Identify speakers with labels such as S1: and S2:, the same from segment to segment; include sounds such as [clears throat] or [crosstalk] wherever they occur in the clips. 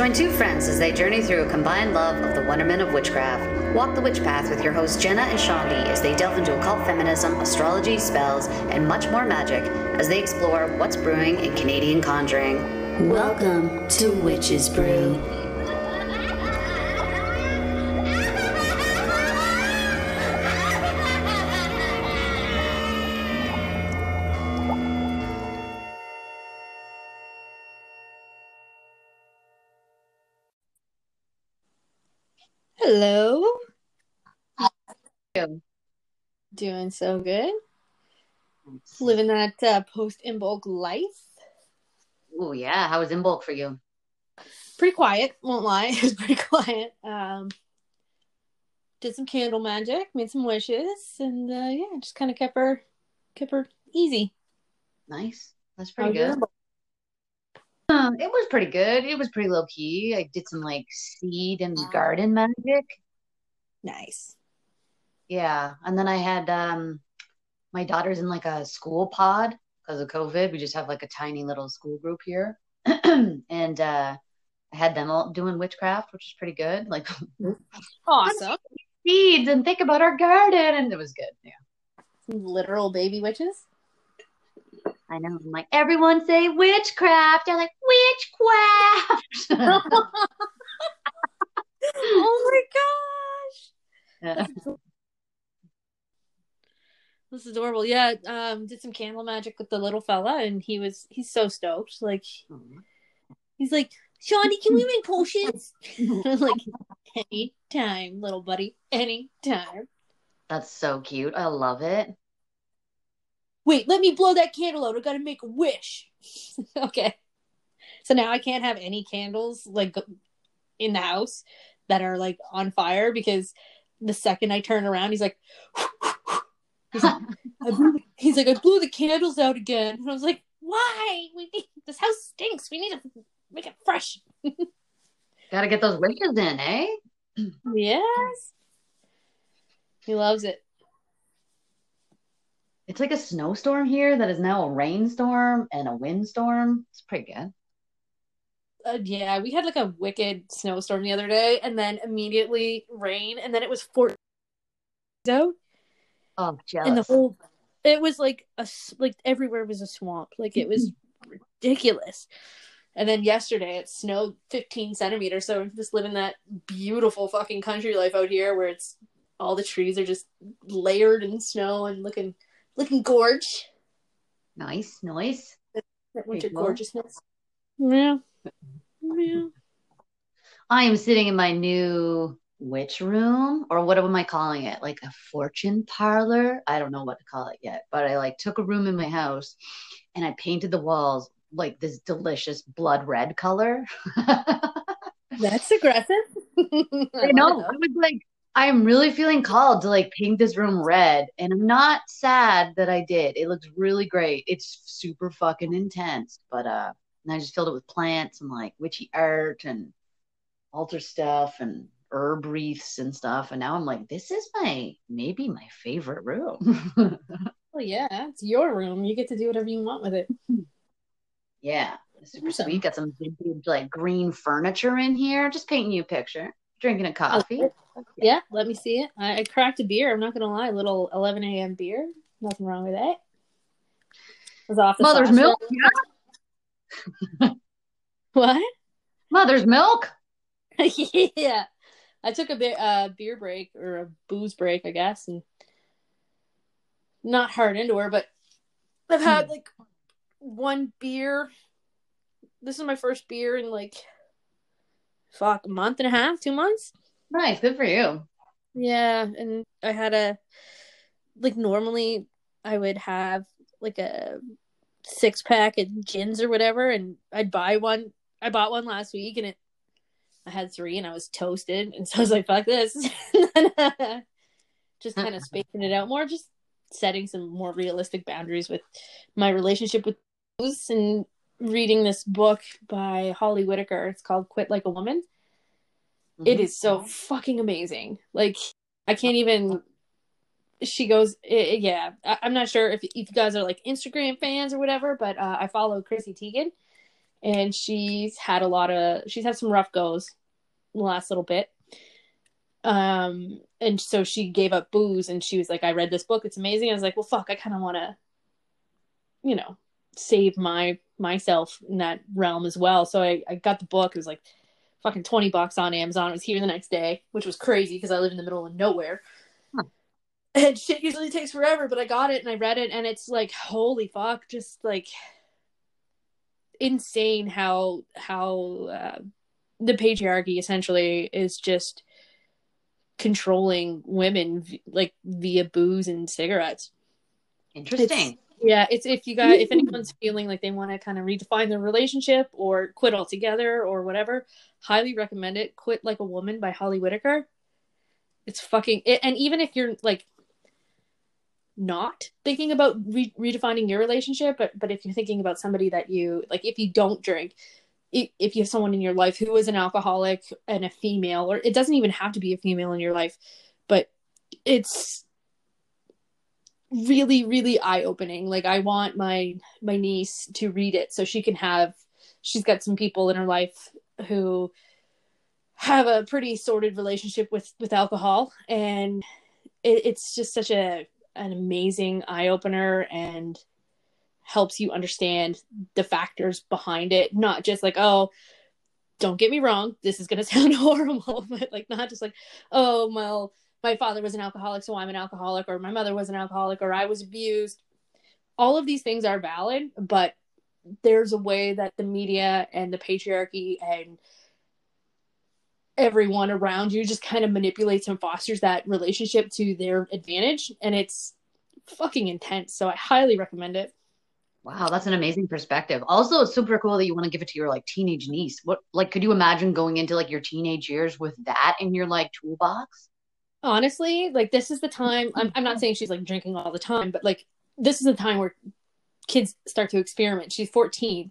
S1: Join two friends as they journey through a combined love of the wonderment of witchcraft. Walk the witch path with your hosts Jenna and Shandi as they delve into occult feminism, astrology, spells, and much more magic as they explore what's brewing in Canadian conjuring.
S2: Welcome to Witches Brew.
S3: Doing so good. Living that uh, post Imbolc life.
S1: Oh yeah, how was Imbolc for you?
S3: Pretty quiet, won't lie. [laughs] It was pretty quiet. Um, did some candle magic, made some wishes, and uh, yeah, just kind of kept her, kept her easy.
S1: Nice. That's pretty good. Um, it was pretty good. It was pretty low key. I did some like seed and garden magic.
S3: Nice.
S1: Yeah, and then I had um my daughter's in like a school pod because of COVID. We just have like a tiny little school group here. [clears throat] And uh I had them all doing witchcraft, which is pretty good. Like [laughs]
S3: Awesome. [laughs]
S1: seeds and think about our garden and it was good. Yeah.
S3: Literal baby witches.
S1: I know. I'm like, everyone say witchcraft. They're like, witchcraft. [laughs]
S3: oh my gosh.
S1: Yeah.
S3: This is adorable. Yeah, um, did some candle magic with the little fella, and he was he's so stoked. Like he's like, Shawnee, can we make potions? [laughs] Like, anytime, little buddy, anytime.
S1: That's so cute. I love it.
S3: Wait, let me blow that candle out. I gotta make a wish. [laughs] okay. So now I can't have any candles like in the house that are like on fire because the second I turn around, he's like, he's like, [laughs] I blew the, he's like, I blew the candles out again. And I was like, why? We need this house stinks. We need to make it fresh.
S1: Gotta get those wishes in, eh?
S3: Yes. He loves it.
S1: It's like a snowstorm here that is now a rainstorm and a windstorm. It's pretty good.
S3: Uh, yeah, we had like a wicked snowstorm the other day, and then immediately rain, and then it was four out,
S1: Oh, jealous.
S3: and the whole it was like a like everywhere was a swamp, like it was ridiculous. And then yesterday it snowed 15 centimeters, so I'm just living that beautiful fucking country life out here, where it's all the trees are just layered in snow and looking looking gorge,
S1: nice, nice.
S3: that winter gorgeousness. Yeah, yeah.
S1: I am sitting in my new witch room, or what am I calling it? Like a fortune parlor? I don't know what to call it yet, but I like took a room in my house and I painted the walls like this delicious blood red color. [laughs]
S3: That's aggressive. [laughs] I,
S1: I know. I was like, I'm really feeling called to like paint this room red, and I'm not sad that I did. It looks really great. It's super fucking intense, but uh, and I just filled it with plants and like witchy art and altar stuff and herb wreaths and stuff. And now I'm like, this is my maybe my favorite room. [laughs]
S3: Well, yeah, it's your room. You get to do whatever you want with it.
S1: yeah, super
S3: Awesome.
S1: sweet. Got some vintage like green furniture in here. Just painting you a picture. Drinking a coffee.
S3: Yeah, let me see it. I, I cracked a beer. I'm not gonna lie, a little 11 a.m. beer. Nothing wrong with that. It was off the
S1: Mother's
S3: sauce.
S1: milk. [laughs]
S3: What?
S1: Mother's milk. [laughs]
S3: yeah, I took a bit uh, beer break or a booze break, I guess, and not hard into her, but I've had like one beer. This is my first beer in like fuck a month and a half, two months.
S1: Nice, good for you.
S3: Yeah, and I had a like normally I would have like a six pack of gins or whatever, and I'd buy one. I bought one last week, and it I had three, and I was toasted, and so I was like, "Fuck this," [laughs] just kind of [laughs] spacing it out more, just setting some more realistic boundaries with my relationship with booze, and reading this book by Holly Whitaker. It's called "Quit Like a Woman." It
S1: Mhm.
S3: is so fucking amazing. Like I can't even. She goes, yeah. I- I'm not sure if if you guys are like Instagram fans or whatever, but uh, I follow Chrissy Teigen, and she's had a lot of she's had some rough goes the last little bit. Um, and so she gave up booze, and she was like, "I read this book; it's amazing." I was like, "Well, fuck, I kind of want to, you know, save my myself in that realm as well." So I I got the book. It was like fucking 20 bucks on Amazon. It was here the next day, which was crazy because I live in the middle of nowhere.
S1: Huh.
S3: And shit usually takes forever, but I got it and I read it and it's like holy fuck, just like insane how how uh, the patriarchy essentially is just controlling women like via booze and cigarettes.
S1: Interesting.
S3: Yeah, it's if you got if anyone's feeling like they want to kind of redefine their relationship or quit altogether or whatever, highly recommend it. Quit Like a Woman by Holly Whitaker. It's fucking it, and even if you're like not thinking about re- redefining your relationship, but but if you're thinking about somebody that you like, if you don't drink, if, you have someone in your life who is an alcoholic and a female, or it doesn't even have to be a female in your life, but it's really really eye opening like i want my my niece to read it so she can have she's got some people in her life who have a pretty sordid relationship with with alcohol and it, it's just such a an amazing eye opener and helps you understand the factors behind it not just like oh don't get me wrong this is going [laughs] to sound horrible but like not just like oh well my father was an alcoholic, so I'm an alcoholic, or my mother was an alcoholic, or I was abused. All of these things are valid, but there's a way that the media and the patriarchy and everyone around you just kind of manipulates and fosters that relationship to their advantage. And it's fucking intense. So I highly recommend it.
S1: Wow, that's an amazing perspective. Also, it's super cool that you want to give it to your like teenage niece. What like could you imagine going into like your teenage years with that in your like toolbox?
S3: honestly like this is the time I'm, I'm not [laughs] saying she's like drinking all the time but like this is the time where kids start to experiment she's 14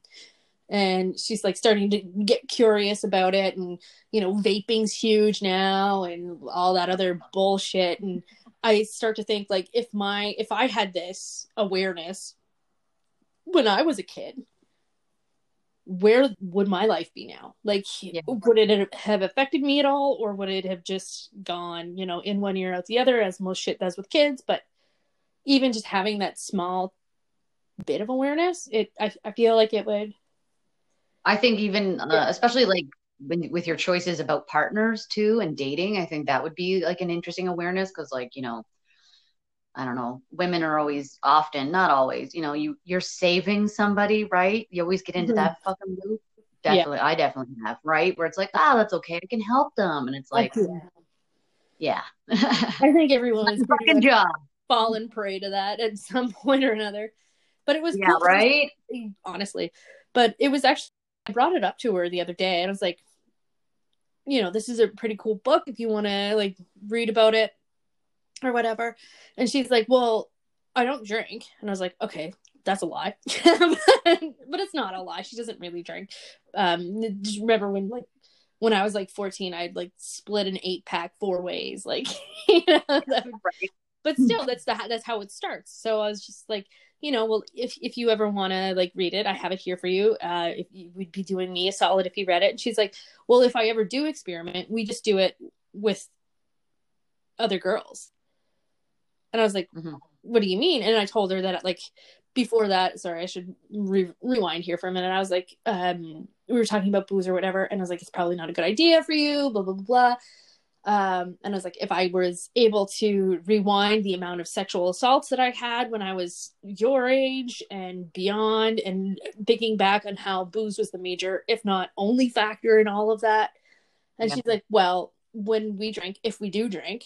S3: and she's like starting to get curious about it and you know vaping's huge now and all that other bullshit and i start to think like if my if i had this awareness when i was a kid where would my life be now? Like, yeah. would it have affected me at all, or would it have just gone, you know, in one ear out the other, as most shit does with kids? But even just having that small bit of awareness, it I, I feel like it would.
S1: I think even, uh, especially like when, with your choices about partners too and dating, I think that would be like an interesting awareness because, like, you know, I don't know, women are always often, not always, you know, you you're saving somebody, right? You always get into mm-hmm. that fucking loop. Definitely, yeah. I definitely have, right? Where it's like, oh, that's okay, I can help them, and it's like, yeah.
S3: I think everyone [laughs] is
S1: fucking job
S3: fallen prey to that at some [laughs] point or another. But it was
S1: yeah, cool. right?
S3: Honestly, but it was actually I brought it up to her the other day, and I was like, you know, this is a pretty cool book if you want to like read about it or whatever. And she's like, Well, I don't drink. And I was like, Okay, that's a lie. [laughs] but it's not a lie. She doesn't really drink. Um, remember when like when I was like 14, I'd like split an eight pack four ways, like, [laughs] you know, that, right. but still, that's the that's how it starts. So I was just like, you know, well, if if you ever want to like read it, I have it here for you. Uh, if you would be doing me a solid if you read it. And she's like, well, if I ever do experiment, we just do it with other girls. And I was like, mm-hmm. what do you mean? And I told her that like before that, sorry, I should re- rewind here for a minute. I was like, um, we were talking about booze or whatever, and I was like, it's probably not a good idea for you, blah blah blah. Um, and I was like, if I was able to rewind the amount of sexual assaults that I had when I was your age and beyond, and thinking back on how booze was the major, if not only factor in all of that. And yeah. she's like, well, when we drink, if we do drink,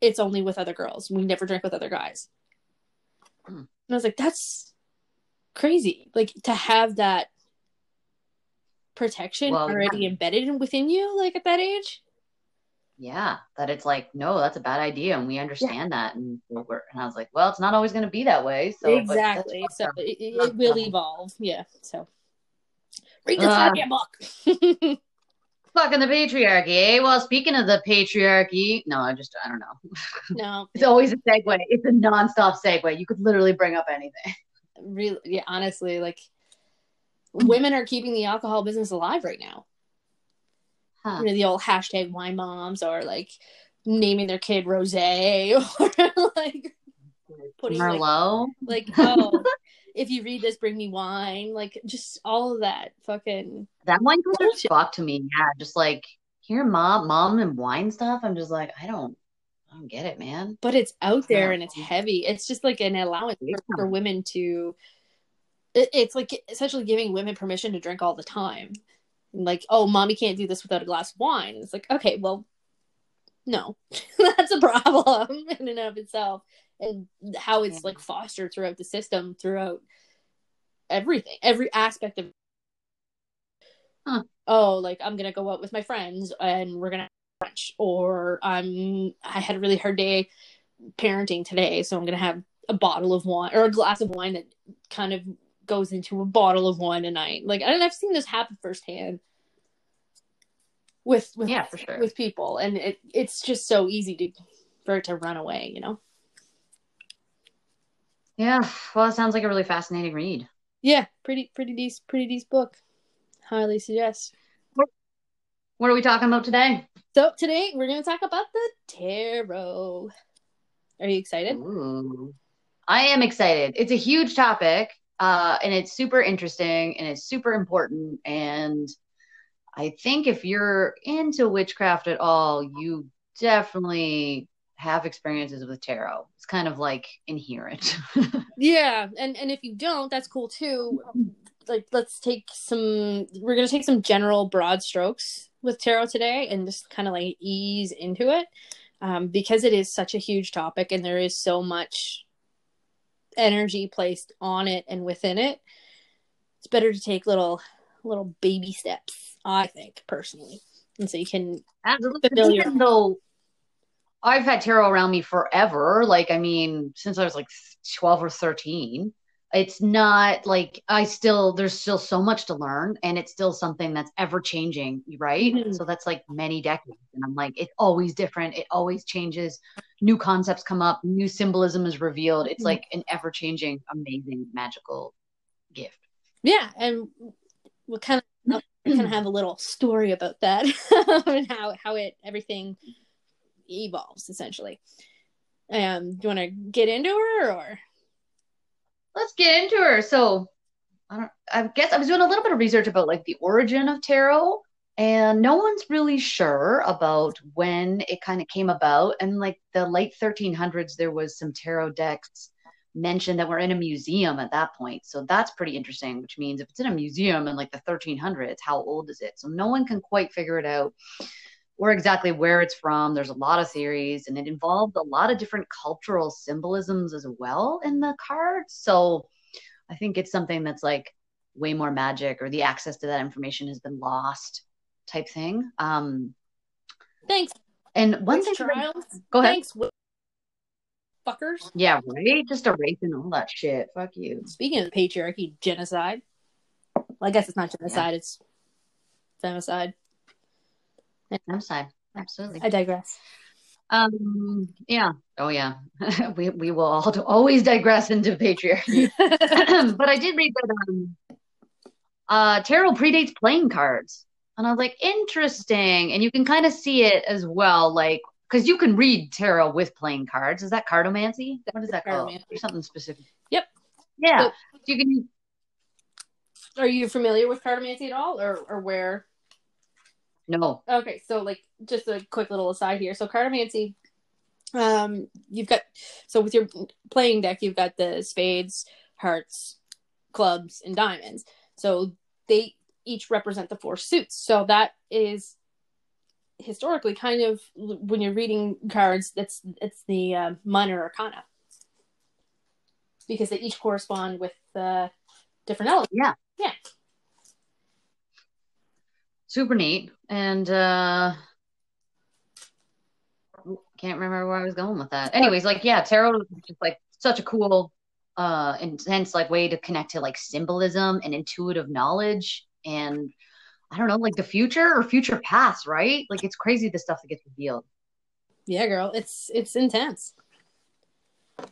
S3: it's only with other girls. We never drink with other guys. Hmm. And I was like, that's crazy. Like to have that protection well, already yeah. embedded within you, like at that age.
S1: Yeah, that it's like, no, that's a bad idea, and we understand yeah. that, and we're, and I was like, well, it's not always going to be that way. So
S3: exactly, so it, it, will evolve. Yeah, so read the uh, book. [laughs]
S1: fucking the patriarchy, eh? Well, speaking of the patriarchy, no, I just I don't know.
S3: No, [laughs]
S1: it's always a segue. It's a nonstop segue. You could literally bring up anything. [laughs]
S3: Really, yeah. Honestly, like women are keeping the alcohol business alive right now.
S1: Huh.
S3: You know, the old hashtag wine moms or like naming their kid Rose [laughs] or like putting like,
S1: Merlot.
S3: like oh [laughs] if you read this bring me wine like just all of that fucking
S1: That wine culture
S3: Bullshit.
S1: fuck to me. Yeah, just like hear mom, mom and wine stuff. I'm just like, I don't, I don't get it, man.
S3: but it's out there
S1: Yeah.
S3: and it's heavy it's just like an allowance
S1: Yeah.
S3: for, for women to it, it's like essentially giving women permission to drink all the time like oh mommy can't do this without a glass of wine it's like okay well no [laughs] that's a problem [laughs] in and of itself and how it's
S1: Yeah.
S3: like fostered throughout the system throughout everything every aspect of
S1: Huh.
S3: oh like i'm gonna go out with my friends and we're gonna have lunch or i'm i had a really hard day parenting today so i'm gonna have a bottle of wine or a glass of wine that kind of goes into a bottle of wine a night like and i've seen this happen firsthand with with
S1: Yeah, for sure.
S3: with people and it it's just so easy to for it to run away you know
S1: Yeah, well, it sounds like a really fascinating read.
S3: yeah pretty pretty decent pretty decent book highly suggest
S1: What are we talking about today?
S3: so today we're going to talk about the tarot are you excited
S1: Ooh. I am excited. It's a huge topic, uh, and it's super interesting and it's super important. And I think if you're into witchcraft at all, you definitely have experiences with tarot. It's kind of like inherent. [laughs]
S3: yeah and and if you don't that's cool too like let's take some we're going to take some general broad strokes with tarot today and just kind of like ease into it um, because it is such a huge topic and there is so much energy placed on it and within it it's better to take little little baby steps i think personally and so you can
S1: Absolutely.
S3: Familiar.
S1: Even though I've had tarot around me forever, like I mean, since I was like 12 or 13, it's not like I still there's still so much to learn and it's still something that's ever changing, right?
S3: Mhm.
S1: So that's like many decades. And I'm like, it's always different, it always changes, new concepts come up, new symbolism is revealed. It's
S3: Mhm.
S1: like an ever-changing, amazing, magical gift.
S3: yeah and we'll kind of kind of [clears throat] have a little story about that [laughs] and how how it everything evolves essentially um do you want to get into her or
S1: let's get into her. So, I don't. I guess I was doing a little bit of research about like the origin of tarot, and no one's really sure about when it kind of came about. And like the late 1300s, there was some tarot decks mentioned that were in a museum at that point. So that's pretty interesting. Which means if it's in a museum in like the 1300s, how old is it? So no one can quite figure it out or exactly where it's from. There's a lot of theories, and it involved a lot of different cultural symbolisms as well in the cards. So I think it's something that's like way more magic, or the access to that information has been lost, type thing. Um,
S3: thanks
S1: and one
S3: Witch
S1: thing,
S3: trials
S1: go ahead.
S3: thanks fuckers
S1: Yeah, right. Just erasing all that shit. Fuck you.
S3: speaking of patriarchy genocide well i guess it's not genocide it's femicide
S1: I'm sorry. Absolutely.
S3: i digress
S1: Um. Yeah. Oh yeah. [laughs] we we will all always digress into patriarchy. [laughs] [clears throat] but I did read that um, uh, tarot predates playing cards, and I was like, interesting. And you can kind of see it as well, like because you can read tarot with playing cards. Is that cartomancy? What is that called? Or something specific?
S3: Yep.
S1: Yeah.
S3: So-
S1: So you can.
S3: are you familiar with cartomancy at all or or where
S1: No.
S3: Okay, so like just a quick little aside here. So cartomancy, um, you've got so with your playing deck, you've got the spades, hearts, clubs, and diamonds. So they each represent the four suits. So that is historically kind of when you're reading cards, that's it's the uh, minor arcana because they each correspond with uh, different elements.
S1: Yeah.
S3: Yeah.
S1: Super neat. And uh can't remember where I was going with that. Anyways, like yeah, tarot is just like such a cool uh intense like way to connect to like symbolism and intuitive knowledge and I don't know, like the future or future past, right? Like it's crazy the stuff that gets revealed.
S3: Yeah, girl, it's it's intense.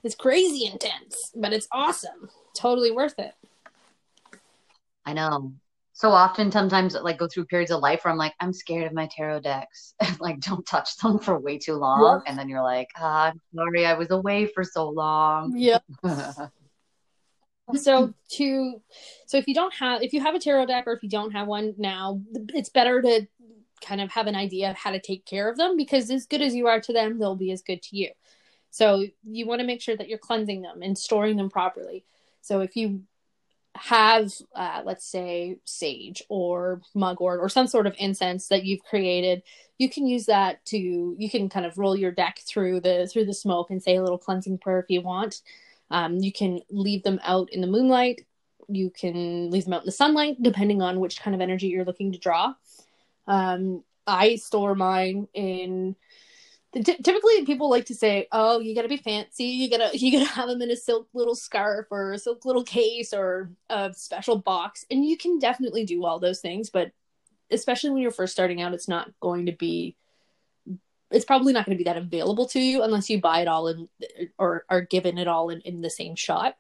S3: It's crazy intense, but it's awesome. Totally worth it.
S1: I know. So often, sometimes, like, go through periods of life where I'm like, I'm scared of my tarot decks. [laughs] like, don't touch them for way too long.
S3: Yeah.
S1: And then you're like, ah, I'm sorry, I was away for so long.
S3: Yeah. [laughs] so to so if you don't have if you have a tarot deck or if you don't have one now it's better to kind of have an idea of how to take care of them because as good as you are to them they'll be as good to you so you want to make sure that you're cleansing them and storing them properly so if you have uh, let's say sage or mugwort or some sort of incense that you've created you can use that to you can kind of roll your deck through the through the smoke and say a little cleansing prayer if you want um, you can leave them out in the moonlight. You can leave them out in the sunlight, depending on which kind of energy you're looking to draw. Um, I store mine in. T- typically, people like to say, "Oh, you gotta be fancy. You gotta you gotta have them in a silk little scarf or a silk little case or a special box." And you can definitely do all those things, but especially when you're first starting out, it's not going to be it's probably not going to be that available to you unless you buy it all in or are given it all in, in the same shot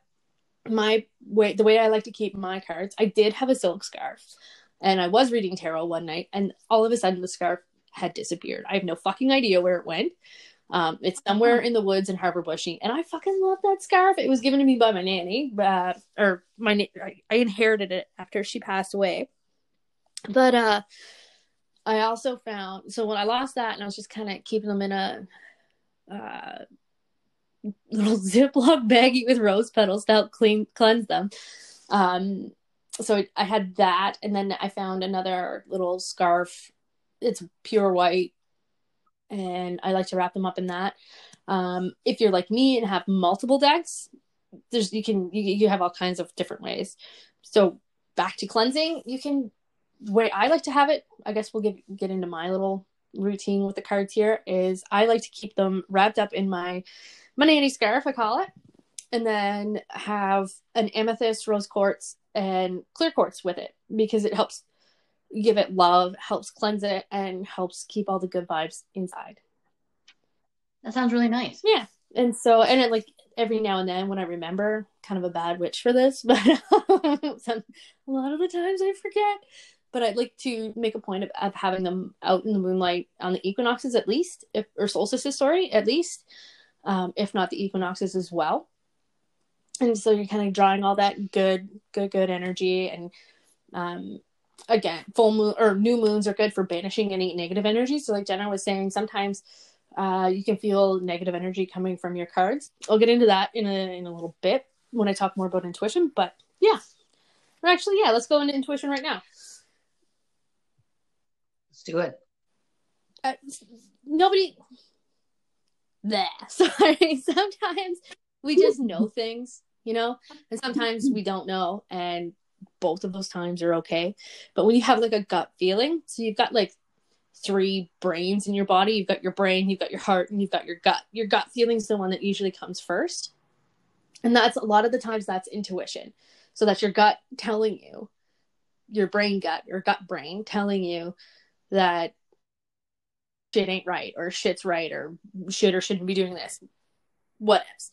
S3: my way the way i like to keep my cards i did have a silk scarf and i was reading tarot one night and all of a sudden the scarf had disappeared i have no fucking idea where it went um, it's somewhere in the woods in harbor bushy and i fucking love that scarf it was given to me by my nanny uh, or my i inherited it after she passed away but uh I also found so when I lost that and I was just kind of keeping them in a uh, little [laughs] Ziploc baggie with rose petals to help clean cleanse them. Um, so I had that, and then I found another little scarf. It's pure white, and I like to wrap them up in that. Um, if you're like me and have multiple decks, there's you can you, you have all kinds of different ways. So back to cleansing, you can way I like to have it, I guess we'll get get into my little routine with the cards here is I like to keep them wrapped up in my my nanny scarf, I call it, and then have an amethyst, rose quartz, and clear quartz with it because it helps give it love, helps cleanse it, and helps keep all the good vibes inside.
S1: That sounds really nice.
S3: Yeah. And so, and it like every now and then when I remember, kind of a bad witch for this, [laughs] but some, a lot of the times I forget but I'd like to make a point of, of having them out in the moonlight on the equinoxes at least, if, or solstices, sorry, at least, um, if not the equinoxes as well. And so you're kind of drawing all that good, good, good energy. And um, again, full moon or new moons are good for banishing any negative energy. So, like Jenna was saying, sometimes uh, you can feel negative energy coming from your cards. I'll get into that in a in a little bit when I talk more about intuition. But yeah, or actually, yeah, let's go into intuition right now.
S1: Let's do it.
S3: Uh, nobody. There. [laughs] Sorry. [laughs] Sometimes we just know [laughs] things, you know, and sometimes we don't know, and both of those times are okay. But when you have like a gut feeling, so you've got like three brains in your body. You've got your brain, you've got your heart, and you've got your gut. Your gut feeling is the one that usually comes first. And that's a lot of the times that's intuition. So that's your gut telling you, your brain gut, your gut brain telling you that shit ain't right or shit's right or should or shouldn't be doing this. What else?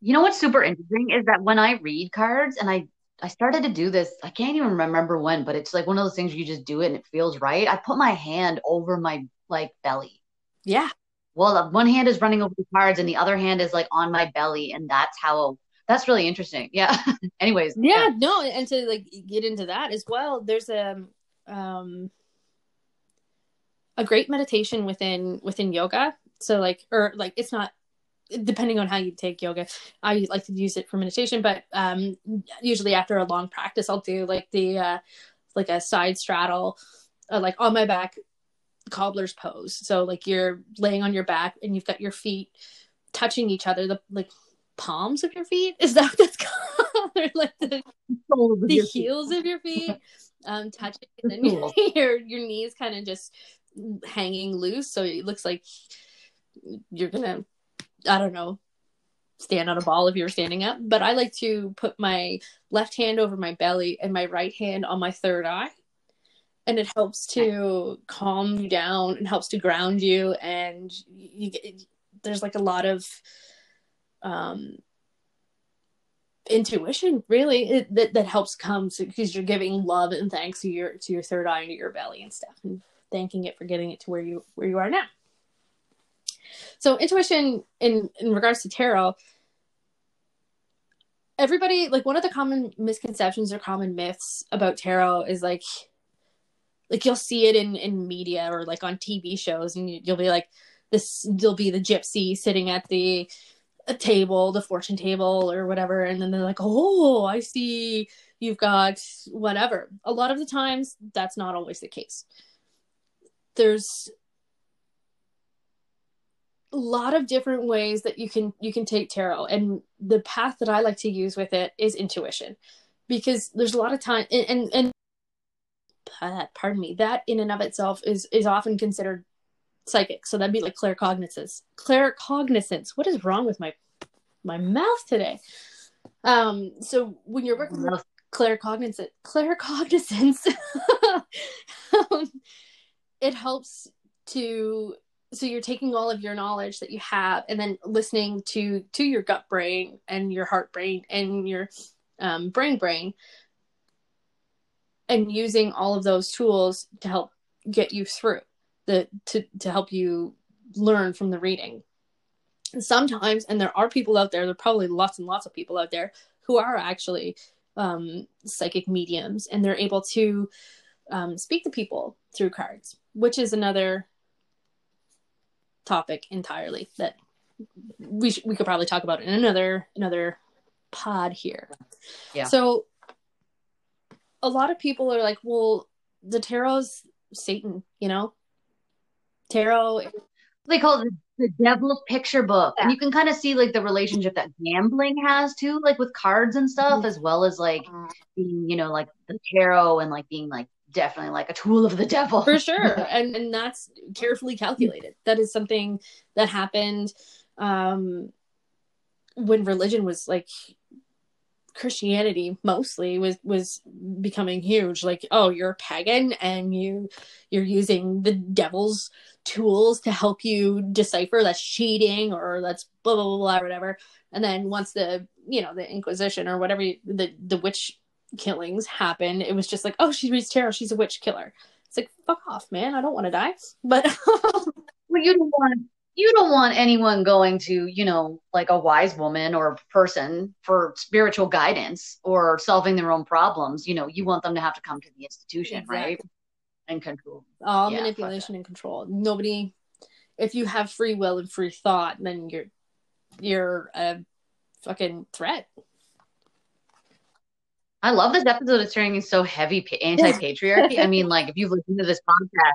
S1: You know what's super interesting is that when I read cards and I I started to do this, I can't even remember when, but it's like one of those things you just do it and it feels right. I put my hand over my like belly.
S3: Yeah.
S1: Well, one hand is running over the cards and the other hand is like on my belly and that's how that's really interesting. Yeah. [laughs] Anyways.
S3: Yeah, yeah, no, and to like get into that as well, there's a um a great meditation within within yoga. So like or like it's not depending on how you take yoga. I like to use it for meditation, but um usually after a long practice I'll do like the uh like a side straddle uh, like on my back cobbler's pose. So like you're laying on your back and you've got your feet touching each other, the like palms of your feet. Is that what that's [laughs] called? or like the, the heels of your feet um touching [laughs] and then your, [laughs] your your knees kind of just hanging loose so it looks like you're gonna i don't know stand on a ball if you're standing up but i like to put my left hand over my belly and my right hand on my third eye. And it helps to calm you down and helps to ground you. And you, there's like a lot of um intuition really it, that, that helps come because you're giving love and thanks to your to your third eye and to your belly and stuff and thanking it for getting it to where you where you are now so intuition in in regards to tarot everybody like one of the common misconceptions or common myths about tarot is like like you'll see it in in media or like on tv shows and you'll be like this you'll be the gypsy sitting at the table, the fortune table or whatever, and then they're like, "Oh, I see you've got whatever." A lot of the times, that's not always the case. There's a lot of different ways that you can you can take tarot, and the path that I like to use with it is intuition, because there's a lot of time and and, and pardon me, that in and of itself is is often considered psychic. So that'd be like claircognizance. Claircognizance. What is wrong with my my mouth today? Um, so when you're working with claircognizance, claircognizance, [laughs] um, it helps to so you're taking all of your knowledge that you have and then listening to to your gut brain and your heart brain and your um, brain brain and using all of those tools to help get you through the to to help you learn from the reading. sometimes, and there are people out there, there are probably lots and lots of people out there who are actually um, psychic mediums, and they're able to um, speak to people through cards, which is another topic entirely that we sh- we could probably talk about in another another pod here.
S1: Yeah.
S3: So a lot of people are like, well, the tarot's Satan, you know? tarot
S1: they call it the devil's picture book
S3: Yeah.
S1: and you can kind of see like the relationship that gambling has too like with cards and stuff
S3: Mhm.
S1: as well as like being you know like the tarot and like being like definitely like a tool of the devil.
S3: For sure. [laughs] And and that's carefully calculated. That is something that happened um when religion was like christianity mostly was was becoming huge. Like oh you're a pagan and you you're using the devil's tools to help you decipher that's cheating or that's blah blah blah, blah whatever. And then once the you know the inquisition or whatever you- the the witch killings happen, it was just like oh she reads tarot she's a witch killer. It's like fuck off man i don't want to die. [laughs] But [laughs]
S1: well you don't want you don't want anyone going to you know like a wise woman or person for spiritual guidance or solving their own problems. You know you want them to have to come to the institution right? And control.
S3: All
S1: Yeah,
S3: manipulation and control. Nobody if you have free will and free thought then you're you're a fucking threat
S1: I love this episode. It's turning so heavy anti-patriarchy. I mean, like if you've listened to this podcast,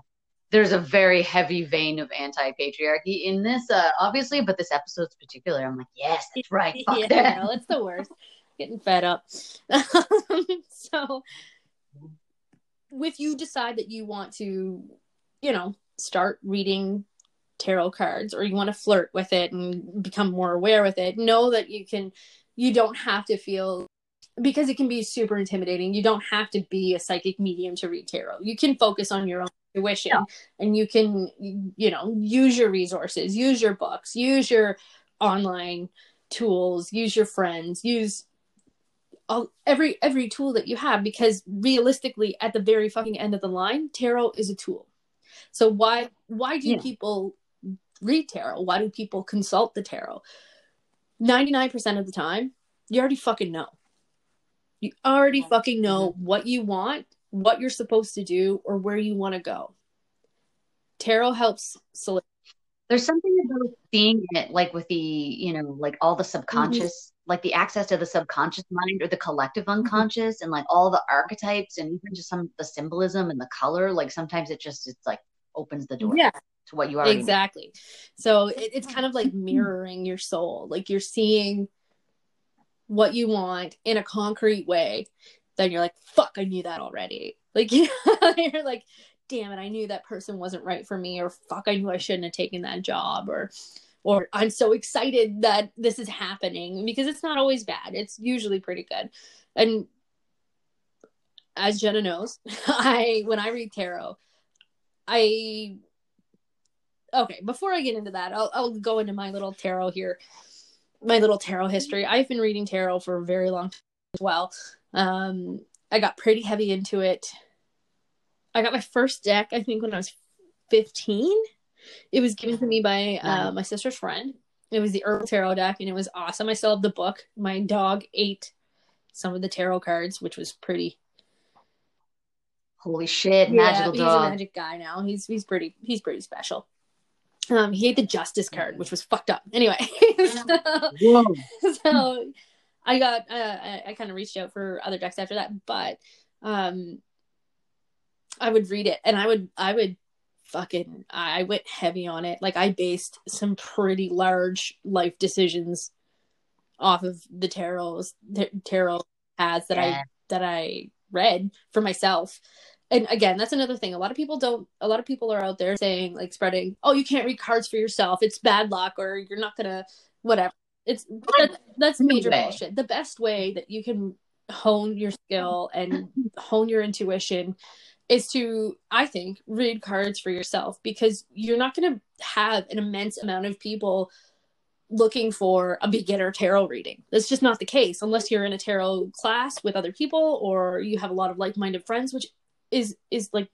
S1: there's a very heavy vein of anti-patriarchy in this, uh, obviously. But this episode's particular. I'm like, yes, that's right. [laughs] Fuck
S3: yeah
S1: that.
S3: no, it's the worst getting fed up [laughs] so if you decide that you want to you know start reading tarot cards or you want to flirt with it and become more aware with it know that you can you don't have to feel because it can be super intimidating you don't have to be a psychic medium to read tarot. You can focus on your own intuition
S1: Yeah.
S3: and you can you know use your resources use your books use your online tools use your friends use all, every every tool that you have because realistically at the very fucking end of the line tarot is a tool. So why why do
S1: Yeah.
S3: people read tarot? Why do people consult the tarot? 99% of the time you already fucking know you already fucking know what you want what you're supposed to do or where you want to go. Tarot helps solidify
S1: There's something about seeing it, like with the, you know, like all the mm-hmm. subconscious, like the access to the subconscious mind or the collective mm-hmm. unconscious, and like all the archetypes and even just some of the symbolism and the color. Like sometimes it just it's like opens the door
S3: yeah.
S1: to what you know.
S3: exactly. So it, it's kind of like [laughs] mirroring your soul. Like you're seeing what you want in a concrete way then you're like fuck i knew that already. [laughs] Like you're like damn it i knew that person wasn't right for me or fuck i knew i shouldn't have taken that job or or i'm so excited that this is happening because it's not always bad. It's usually pretty good. And as jenna knows [laughs] i when i read tarot i okay before i get into that i'll, I'll go into my little tarot here my little tarot history. I've been reading tarot for a very long time as well. Um, I got pretty heavy into it. I got my first deck, I think, when I was 15. It was given to me by uh, my sister's friend. It was the Herbal Tarot deck, and it was awesome. I still have the book. My dog ate some of the tarot cards, which was pretty.
S1: Holy shit,
S3: Yeah,
S1: magical
S3: he's
S1: dog.
S3: a magic guy now. He's he's pretty he's pretty special. Um, he ate the Justice card, which was fucked up. Anyway, [laughs] so, so I got uh, I, I kind of reached out for other decks after that, but um, I would read it and I would I would fucking I went heavy on it. Like I based some pretty large life decisions off of the tarot's the tarot paths that
S1: Yeah.
S3: I that I read for myself. And again, that's another thing. A lot of people don't. A lot of people are out there saying like spreading, "Oh, you can't read cards for yourself. It's bad luck, or you're not gonna whatever." It's that, that's major bullshit. The best way that you can hone your skill and hone your intuition is to, I think, read cards for yourself because you're not going to have an immense amount of people looking for a beginner tarot reading. That's just not the case unless you're in a tarot class with other people or you have a lot of like-minded friends, which is is like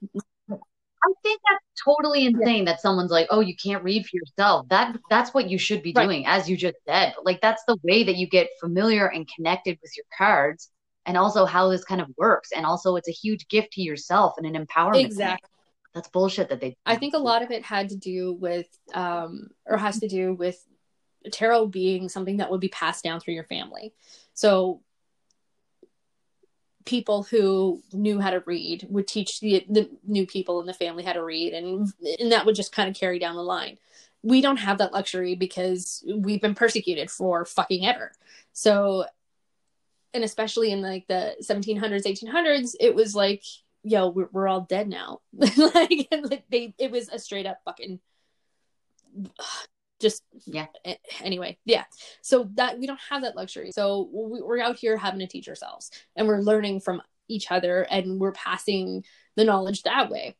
S1: I think that's totally insane that someone's like, "Oh, you can't read for yourself." That that's what you should be
S3: Right.
S1: doing, as you just said. But like, that's the way that you get familiar and connected with your cards, and also how this kind of works. And also, it's a huge gift to yourself and an empowerment. thing.
S3: exactly.
S1: That's bullshit that they.
S3: I think a lot of it had to do with, um, or has to do with tarot being something that would be passed down through your family. So people who knew how to read would teach the, the new people in the family how to read, and and that would just kind of carry down the line. We don't have that luxury because we've been persecuted for fucking ever. So, and especially in like the 1700s, 1800s, it was like yo, we're, we're all dead now. [laughs] like, [laughs] they, it was a straight up fucking, just
S1: Yeah.
S3: Anyway, yeah. So that we don't have that luxury. So we, we're out here having to teach ourselves, and we're learning from each other, and we're passing the knowledge that way.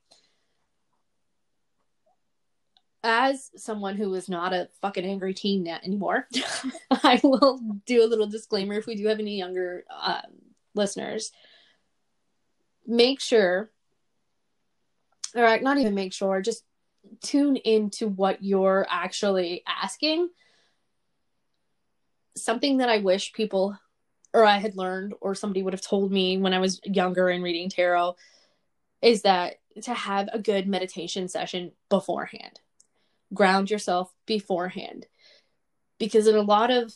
S3: As someone who is not a fucking angry teen net anymore, [laughs] I will do a little disclaimer if we do have any younger um, listeners make sure or not even make sure just tune into what you're actually asking. Something that i wish people or i had learned or somebody would have told me when i was younger and reading tarot is that to have a good meditation session beforehand. Ground yourself beforehand. Because in a lot of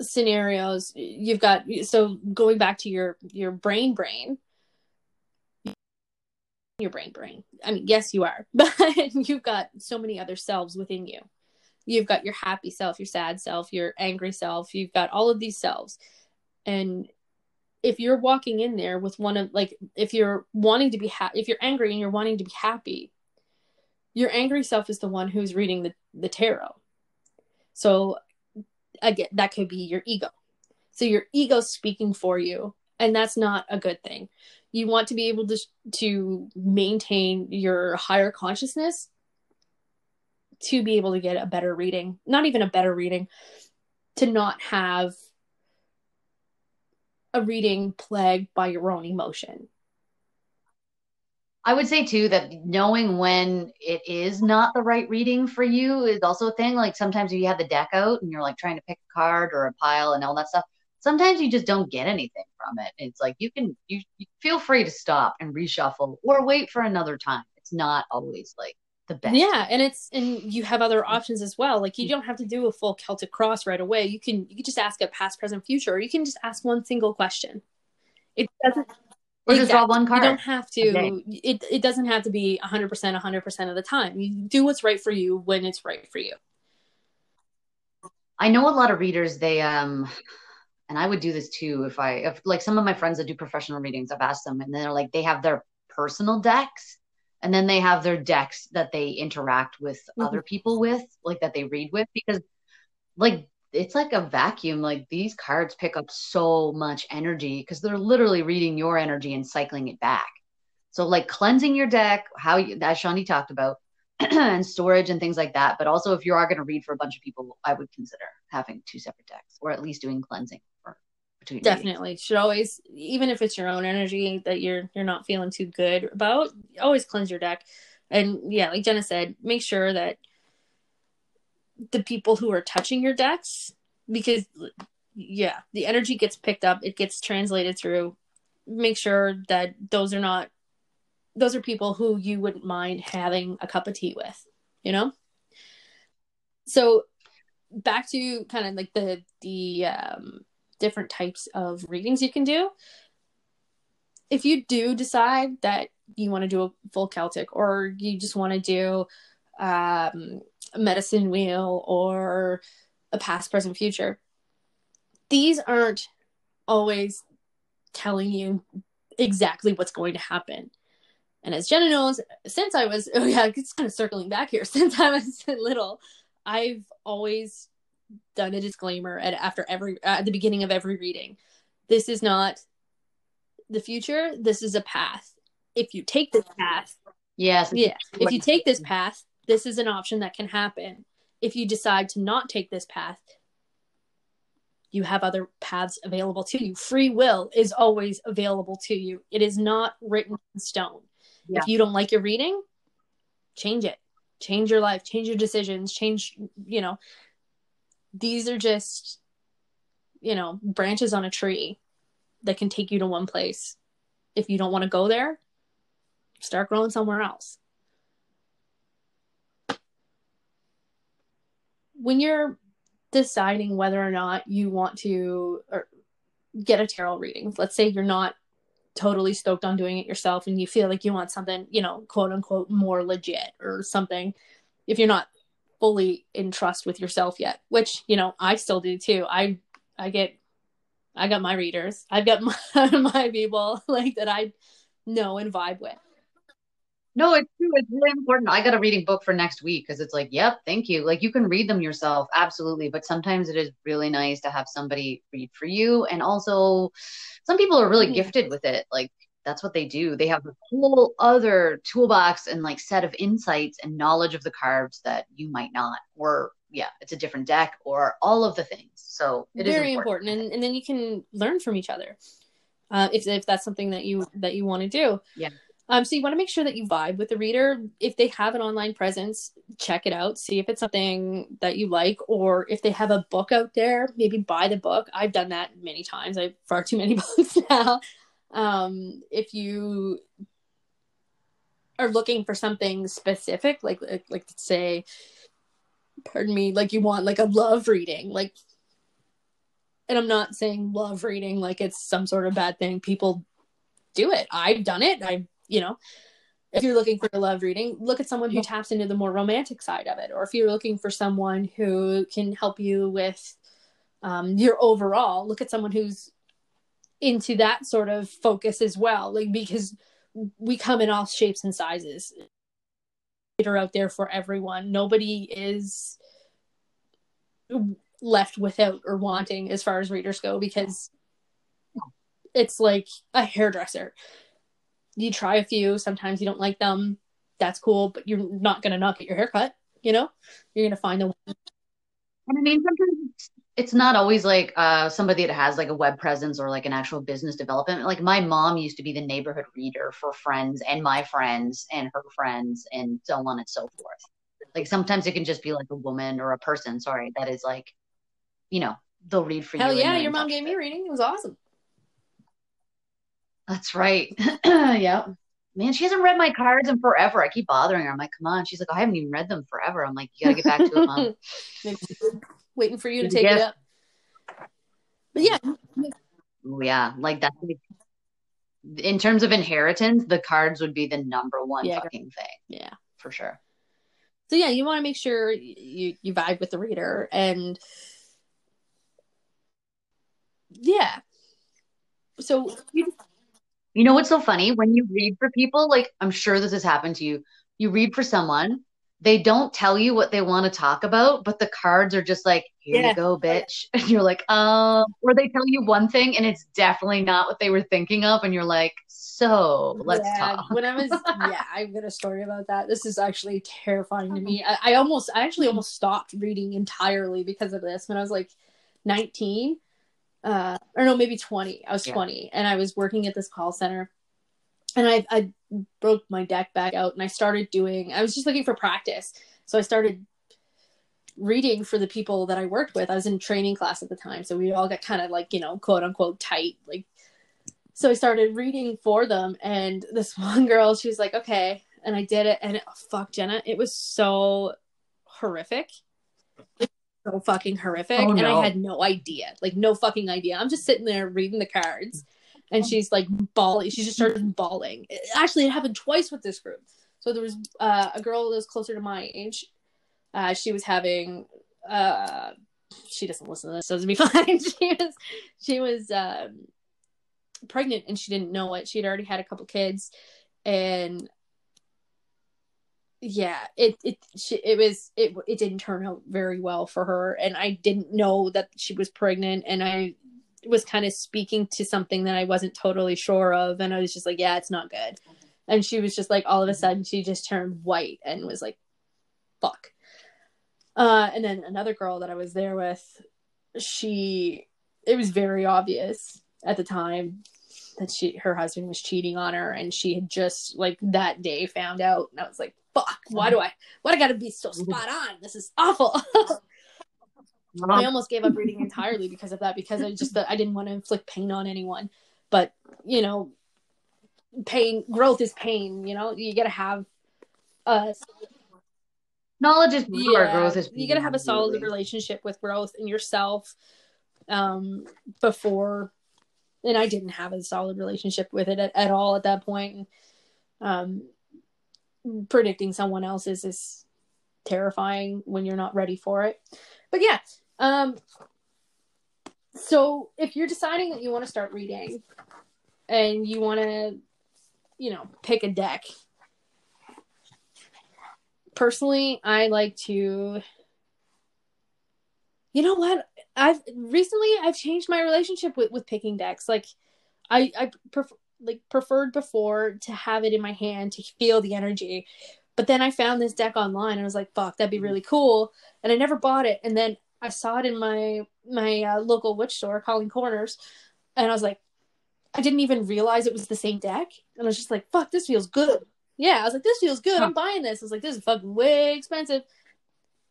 S3: scenarios you've got so going back to your your brain brain your brain brain. I mean, yes, you are, [laughs] but you've got so many other selves within you. You've got your happy self, your sad self, your angry self. You've got all of these selves. And if you're walking in there with one of, like, if you're wanting to be happy, if you're angry and you're wanting to be happy, your angry self is the one who's reading the, the tarot. So, again, that could be your ego. So, your ego's speaking for you, and that's not a good thing you want to be able to to maintain your higher consciousness to be able to get a better reading not even a better reading to not have a reading plagued by your own emotion
S1: I would say too that knowing when it is not the right reading for you is also a thing. Like sometimes if you have the deck out and you're like trying to pick a card or a pile and all that stuff. Sometimes you just don't get anything from it. It's like you can you, you feel free to stop and reshuffle or wait for another time. It's not always like the best.
S3: yeah and it's and you have other options as well like you don't have to do a full celtic cross right away you can you can just ask a past present future or you can just ask one single question it doesn't
S1: Or just draw one card.
S3: You don't have to.
S1: Okay.
S3: It it doesn't have to be 100% 100% of the time. You do what's right for you when it's right for you.
S1: I know a lot of readers, they um and I would do this too if I if like some of my friends that do professional readings, I've asked them and they're like they have their personal decks and then they have their decks that they interact with
S3: Mhm.
S1: other people with, like that they read with because like it's like a vacuum. Like these cards pick up so much energy because they're literally reading your energy and cycling it back. So like cleansing your deck, how you, as Shandi talked about, [clears throat] and storage and things like that. But also if you are going to read for a bunch of people, I would consider having two separate decks or at least doing cleansing
S3: definitely. Should always even if it's your own energy that you're you're not feeling too good about always cleanse your deck. And yeah like jenna said make sure that the people who are touching your decks because yeah the energy gets picked up it gets translated through. Make sure that those are not those are people who you wouldn't mind having a cup of tea with you know? So back to kind of like the the um different types of readings you can do. If you do decide that you want to do a full celtic or you just want to do um, a medicine wheel or a past present future these aren't always telling you exactly what's going to happen. And as jenna knows since i was [laughs] oh yeah it's kind of circling back here. [laughs] Since i was little i've always done a disclaimer at after every at the beginning of every reading. This is not the future. This is a path. If you take this path
S1: Yes.
S3: yeah if you take this path this is an option that can happen. If you decide to not take this path you have other paths available to you. Free will is always available to you. It is not written in stone.
S1: Yeah.
S3: if you don't like your reading change it. Change your life. Change your decisions. Change you know these are just you know branches on a tree that can take you to one place. If you don't want to go there start growing somewhere else. When you're deciding whether or not you want to get a tarot reading let's say you're not totally stoked on doing it yourself and you feel like you want something you know quote unquote more legit or something. If you're not fully in trust with yourself yet which you know i still do too i i get i got my readers i've got [laughs] my, my people like that i know and vibe with
S1: No, it's true. It's really important. I got a reading book for next week because it's like, yep, thank you. Like you can read them yourself, absolutely. But sometimes it is really nice to have somebody read for you. And also, some people are really gifted with it. Like that's what they do. They have a whole other toolbox and like set of insights and knowledge of the cards that you might not. Or yeah, it's a different deck or all of the things. So it is
S3: very
S1: important.
S3: important, And, and then you can learn from each other uh, if, if that's something that you that you want to do
S1: Yeah.
S3: um, so you want to make sure that you vibe with the reader if they have an online presence check it out see if it's something that you like or if they have a book out there maybe buy the book i've done that many times i have far too many [laughs] books now um, if you are looking for something specific like like, like say pardon me like you want like a love reading like and i'm not saying love reading like it's some sort of bad thing. People do it. I've done it. I you know if you're looking for a love reading look at someone who taps into the more romantic side of it. Or if you're looking for someone who can help you with um, your overall look at someone who's into that sort of focus as well like because we come in all shapes and sizes. Are out there for everyone. Nobody is left without or wanting as far as readers go because it's like a hairdresser. You try a few sometimes you don't like them that's cool but you're not going to not get your haircut you know? You're going to find the one
S1: And I mean, sometimes it's, not always like uh, somebody that has like a web presence or like an actual business development. Like my mom used to be the neighborhood reader for friends and my friends and her friends and so on and so forth. Like sometimes it can just be like a woman or a person, sorry, that is like, you know, they'll read for you.
S3: hell yeah your mom gave
S1: with
S3: me a reading it was awesome
S1: That's right. [clears throat] yeah. Man, she hasn't read my cards in forever. I keep bothering her. I'm like, come on. She's like, I haven't even read them forever. I'm like, you gotta get back to it, mom. [laughs]
S3: Waiting for you to take it up but yeah
S1: Oh, yeah, like that's like, in terms of inheritance, the cards would be the number one
S3: Yeah.
S1: fucking thing
S3: yeah
S1: for sure.
S3: so yeah you want to make sure you you vibe with the reader and yeah so you,
S1: You know what's so funny? When you read for people, like I'm sure this has happened to you. You read for someone, they don't tell you what they want to talk about, but the cards are just like, here
S3: Yeah.
S1: you go, bitch. [laughs] And you're like, um, or they tell you one thing and it's definitely not what they were thinking of. And you're like, so let's
S3: yeah,
S1: talk.
S3: when I was [laughs] yeah, I've got a story about that. This is actually terrifying to me. I, I almost I actually almost stopped reading entirely because of this when I was like 19. Uh or no, maybe 20. I was
S1: Yeah.
S3: 20 and I was working at this call center. And I I broke my deck back out and I started doing I was just looking for practice. So I started reading for the people that I worked with. I was in training class at the time, so we all got kind of like, you know, quote unquote tight, like so I started reading for them, and this [laughs] one girl, she was like, "Okay," and I did it, and it, fuck, Jenna, it was so horrific, so fucking horrific,
S1: Oh,
S3: and. I had no idea, like no fucking idea. I'm just sitting there reading the cards, and she's like bawling. She just started bawling. It- actually, it happened twice with this group. So there was uh, a girl that was closer to my age. Uh, she was having. Uh, she doesn't listen to this, so it'll be [laughs] fine. she was. She was. Um, pregnant and she didn't know it. She had already had a couple kids, and yeah, it it she, it was it it didn't turn out very well for her, and I didn't know that she was pregnant, and I was kind of speaking to something that I wasn't totally sure of, and I was just like, yeah, it's not good. And she was just like, all of a sudden, she just turned white and was like, fuck. Uh, and then another girl that I was there with, she, it was very obvious at the time that she her husband was cheating on her and she had just like that day found out and I was like fuck why do I why do I gotta be so [laughs] spot on this is awful [laughs] I almost gave up reading entirely because of that because I just I didn't want to inflict pain on anyone. But you know pain growth is pain you know? You gotta have uh
S1: Knowledge is power,
S3: yeah,
S1: growth is
S3: you gotta have a solid relationship with growth in yourself um before and i didn't have a solid relationship with it at, at all at that point. Um predicting someone else's is terrifying when you're not ready for it. But yeah um so if you're deciding that you want to start reading and you want to you know pick a deck personally i like to you know what? I've recently i've changed my relationship with with picking decks. Like i i prefer like preferred before to have it in my hand to feel the energy. But then i found this deck online and i was like fuck that'd be really cool. And i never bought it. And then i saw it in my my uh, local witch store calling corners and i was like i didn't even realize it was the same deck and i was just like fuck this feels good yeah i was like this feels good
S1: Huh.
S3: i'm buying this i was like this is fucking way expensive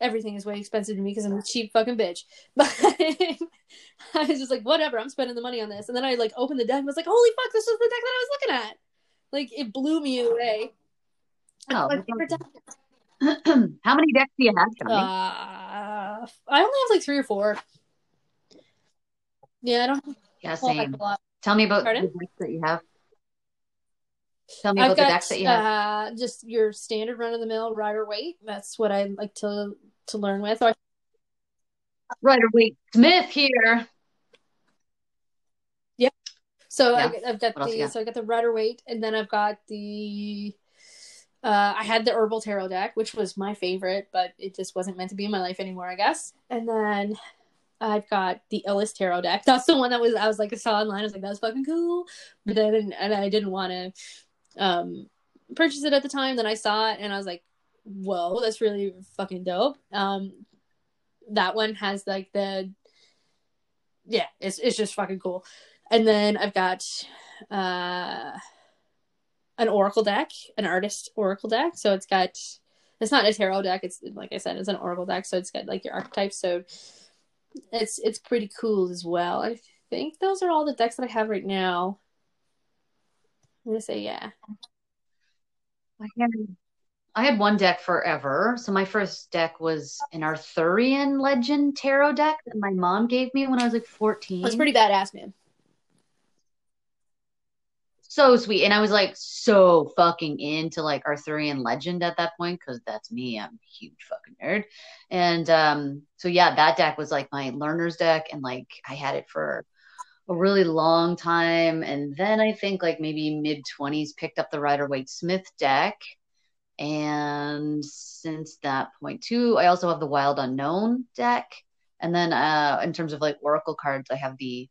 S3: everything is way expensive to me because I'm a cheap fucking bitch. [laughs] But [laughs] I was just like, whatever, I'm spending the money on this. And then I like opened the deck and was like, holy fuck, this was the deck that I was looking at. Like it blew me away.
S1: Oh,
S3: my favorite deck. [clears throat]
S1: How many decks do you have, Johnny?
S3: Uh, I only have like three or four. Yeah, I don't have
S1: yeah,
S3: a lot-
S1: same. Tell me about
S3: Pardon?
S1: the decks that you have. Tell me
S3: I've
S1: about the
S3: got
S1: decks that you have.
S3: uh, just your standard run of the mill Rider Waite. That's what I like to to learn with. Or
S1: Rider Waite Smith here.
S3: So
S1: Yeah.
S3: I, I've got
S1: What
S3: the
S1: got?
S3: so I got the Rider Waite, and then I've got the. Uh, I had the herbal tarot deck, which was my favorite, but it just wasn't meant to be in my life anymore, I guess. And then I've got the Illis tarot deck. That's the one that was I was like I saw online. I was like, that's fucking cool, but then and I didn't want to um purchase it at the time. Then I saw it and I was like, whoa, that's really fucking dope. Um, that one has like the yeah, it's it's just fucking cool. And then I've got uh an oracle deck, an artist oracle deck. So it's got it's not a tarot deck, it's like I said, it's an oracle deck, so it's got like your archetypes. So it's it's pretty cool as well. I think those are all the decks that I have right now. I'm gonna say yeah.
S1: I had, I had one deck forever. So my first deck was an Arthurian Legend tarot deck that my mom gave me when I was like 14.
S3: That's pretty badass, man.
S1: So sweet. And I was like so fucking into like Arthurian legend at that point because that's me. I'm a huge fucking nerd. And um, so yeah, that deck was like my learner's deck, and like I had it for a really long time. And then I think like maybe mid 20s picked up the Rider Waite Smith deck. And since that point too, I also have the Wild Unknown deck. And then uh, in terms of like Oracle cards, I have the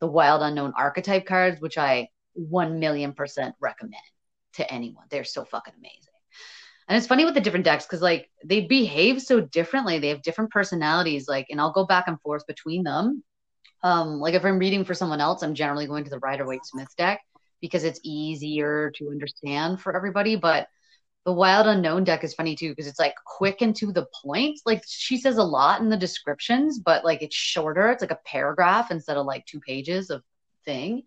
S1: the Wild Unknown archetype cards, which I one million percent recommend to anyone. They're so fucking amazing. And it's funny with the different decks because like they behave so differently. They have different personalities. Like, and I'll go back and forth between them. Um, like if I'm reading for someone else, I'm generally going to the Rider Waite Smith deck because it's easier to understand for everybody. But the Wild Unknown deck is funny too because it's like quick and to the point. Like she says a lot in the descriptions, but like it's shorter. It's like a paragraph instead of like two pages of thing.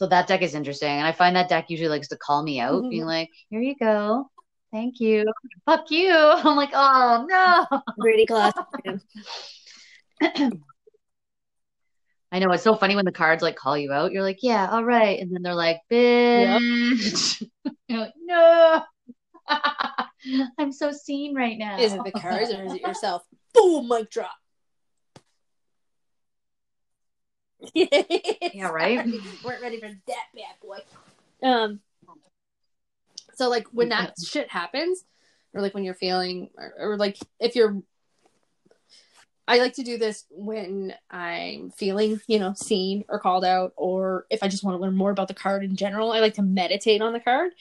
S1: So that deck is interesting. And I find that deck usually likes to call me out,
S3: Mhm.
S1: being like, here you go. Thank you. Fuck you. [laughs] I'm like, oh no.
S3: Pretty classic. [clears throat]
S1: I know it's so funny when the cards like call you out. You're like, yeah, all right. And then they're like, bitch. [laughs] You're like, no. [laughs] I'm so seen right now.
S3: Is it the cards or is it yourself? Boom, mic drop.
S1: Yeah, right? [laughs]
S3: Weren't ready for that bad boy. Um. So like when that shit happens, or like when you're feeling, or, or like if you're, I like to do this when I'm feeling, you know, seen or called out, or if I just want to learn more about the card in general. I like to meditate on the card,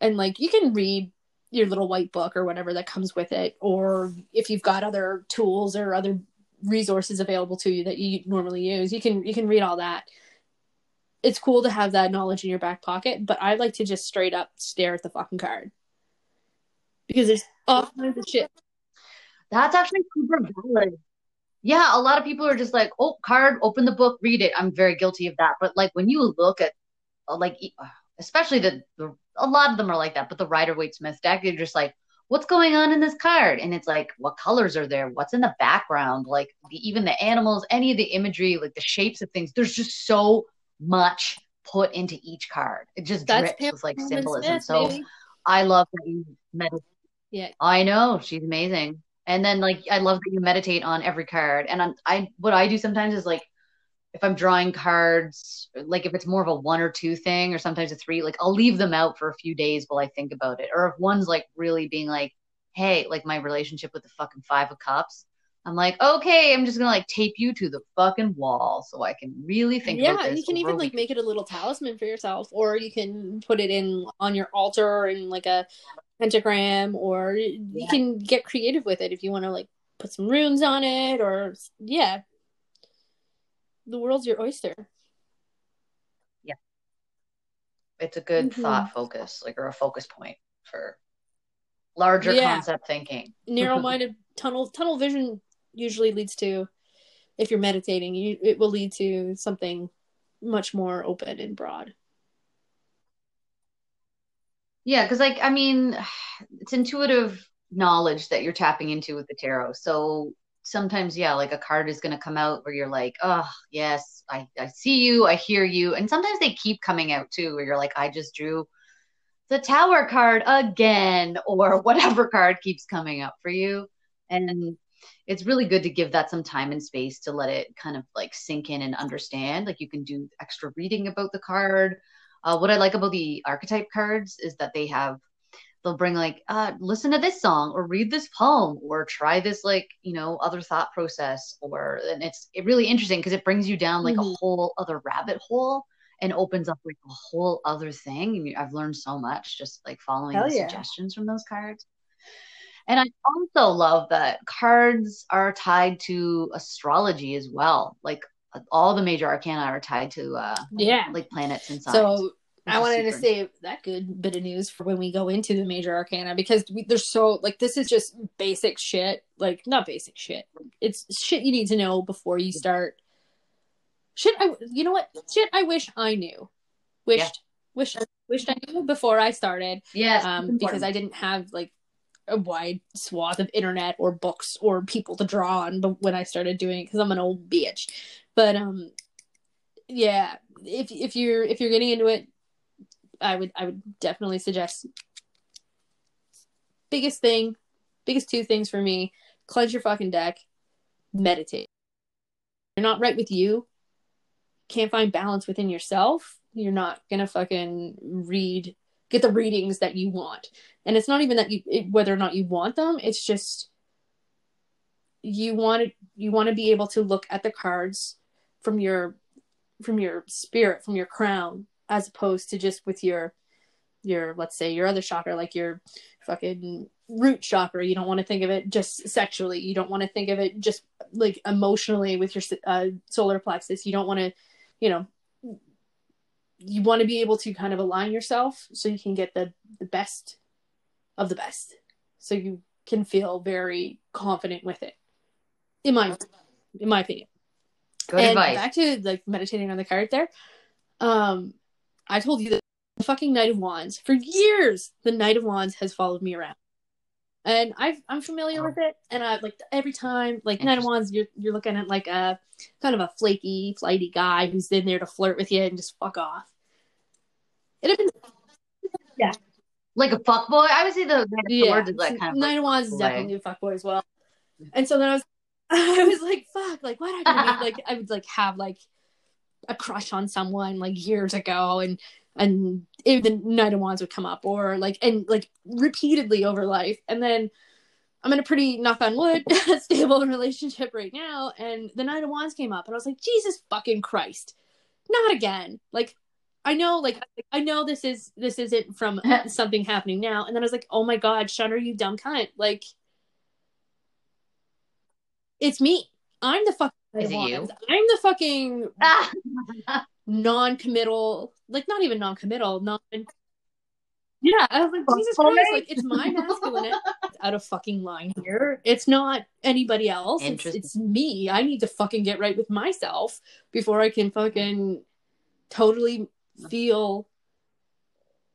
S3: and like you can read your little white book or whatever that comes with it, or if you've got other tools or other resources available to you that you normally use, you can you can read all that. It's cool to have that knowledge in your back pocket, but I like to just straight up stare at the fucking card because there's all kinds of shit.
S1: That's actually super valid. Yeah, a lot of people are just like, oh, card, open the book, read it. I'm very guilty of that. But like when you look at, uh, like, uh, especially the, the a lot of them are like that. But the Rider Waite Smith deck, you're just like, what's going on in this card? And it's like, what colors are there? What's in the background? Like the, even the animals, any of the imagery, like the shapes of things. There's just so much put into each card. It just
S3: That's
S1: drips with like
S3: Pam
S1: symbolism.
S3: Smith,
S1: so
S3: baby.
S1: I love that you meditate.
S3: Yeah.
S1: I know she's amazing. And then like I love that you meditate on every card. And I'm, I what I do sometimes is like if I'm drawing cards, like if it's more of a one or two thing, or sometimes a three, like I'll leave them out for a few days while I think about it. Or if one's like really being like, hey, like my relationship with the fucking five of cups, I'm like, okay, I'm just gonna like tape you to the fucking wall so I can really think about
S3: it.
S1: yeah,
S3: you can even like make it a little talisman for yourself, or you can put it in on your altar in like a pentagram, or you
S1: Yeah.
S3: can get creative with it if you want to like put some runes on it, or yeah, the world's your oyster. Yeah.
S1: It's a good
S3: Mhm.
S1: thought focus, like or a focus point for larger
S3: Yeah.
S1: concept thinking. [laughs]
S3: Narrow-minded tunnel tunnel vision usually leads to, if you're meditating, you it will lead to something much more open and broad.
S1: Yeah, because like I mean, [sighs] it's intuitive knowledge that you're tapping into with the tarot. So sometimes, yeah, like a card is gonna come out where you're like, oh yes, I, I see you, I hear you. And sometimes they keep coming out too, where you're like, I just drew the tower card again, [laughs] or whatever card keeps coming up for you. And it's really good to give that some time and space to let it kind of like sink in and understand. Like you can do extra reading about the card. Uh, what I like about the archetype cards is that they have they'll bring like uh, listen to this song or read this poem or try this like you know other thought process or and it's it really interesting because it brings you down like
S3: Mhm.
S1: a whole other rabbit hole and opens up like a whole other thing and I've learned so much just like following
S3: Hell
S1: the
S3: yeah.
S1: suggestions from those cards and I also love that cards are tied to astrology as well like all the major arcana are tied to uh
S3: Yeah.
S1: like planets and signs.
S3: So I wanted to save that good bit of news for when we go into the major arcana because we, there's so like this is just basic shit, like not basic shit. It's shit you need to know before you start. Shit, I you know what? Shit, I wish I knew. Wished,
S1: Yeah.
S3: wished, wished I knew before I started.
S1: Yeah,
S3: Um, because I didn't have like a wide swath of internet or books or people to draw on. But when I started doing it, because I'm an old bitch. But um, yeah, if if you're if you're getting into it, I would I would definitely suggest biggest thing, biggest two things for me: cleanse your fucking deck, meditate. You're not right with you. Can't find balance within yourself. You're not gonna fucking read get the readings that you want. And it's not even that you it, whether or not you want them, it's just you want to you want to be able to look at the cards from your from your spirit, from your crown as opposed to just with your your let's say your other chakra like your fucking root chakra you don't want to think of it just sexually. You don't want to think of it just like emotionally with your uh, solar plexus. You don't want to you know you want to be able to kind of align yourself so you can get the the best of the best. So you can feel very confident with it in my in my opinion.
S1: Good
S3: and
S1: advice.
S3: back to like meditating on the card there. Um i told you that the fucking knight of wands for years the knight of wands has followed me around. And I've, i'm familiar with it and i like every time like knight of wands you're, you're looking at like a kind of a flaky flighty guy who's in there to flirt with you and just fuck off. It had been
S1: like a fuck boy. I would say the Knight of
S3: yeah
S1: Swords is like kind of
S3: Knight
S1: like
S3: of wands is definitely a fuck boy as well. And so then i was [laughs] i was like fuck like what happened to like i would like have like a crush on someone like years ago and and it, the Knight of Wands would come up or like and like repeatedly over life. And then I'm in a pretty knock on wood [laughs] stable relationship right now and the Knight of Wands came up and I was like Jesus fucking Christ. Not again. Like I know like I know this is this isn't from [laughs] something happening now. And then I was like oh my god Shunner you dumb cunt? Like it's me. I'm the Knight
S1: Is it you?
S3: I'm the fucking [laughs] non-committal like not even non-committal non yeah i was like jesus christ like it's my masculine it's out of fucking line here. It's not anybody else. It's, it's me. I need to fucking get right with myself before i can fucking totally feel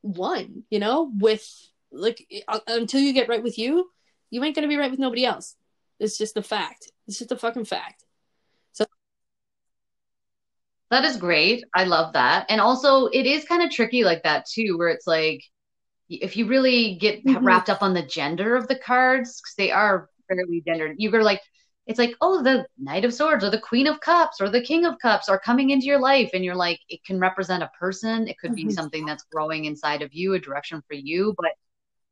S3: one you know with like uh, until you get right with you you ain't gonna be right with nobody else. It's just a fact. It's just a fucking fact
S1: that is great. I love that. And also, it is kind of tricky like that too, where it's like if you really get
S3: Mhm.
S1: wrapped up on the gender of the cards, because they are fairly gendered, you're like, it's like, oh, the Knight of Swords or the Queen of Cups or the King of Cups are coming into your life. And you're like, it can represent a person, it could be
S3: Mhm.
S1: something that's growing inside of you, a direction for you, but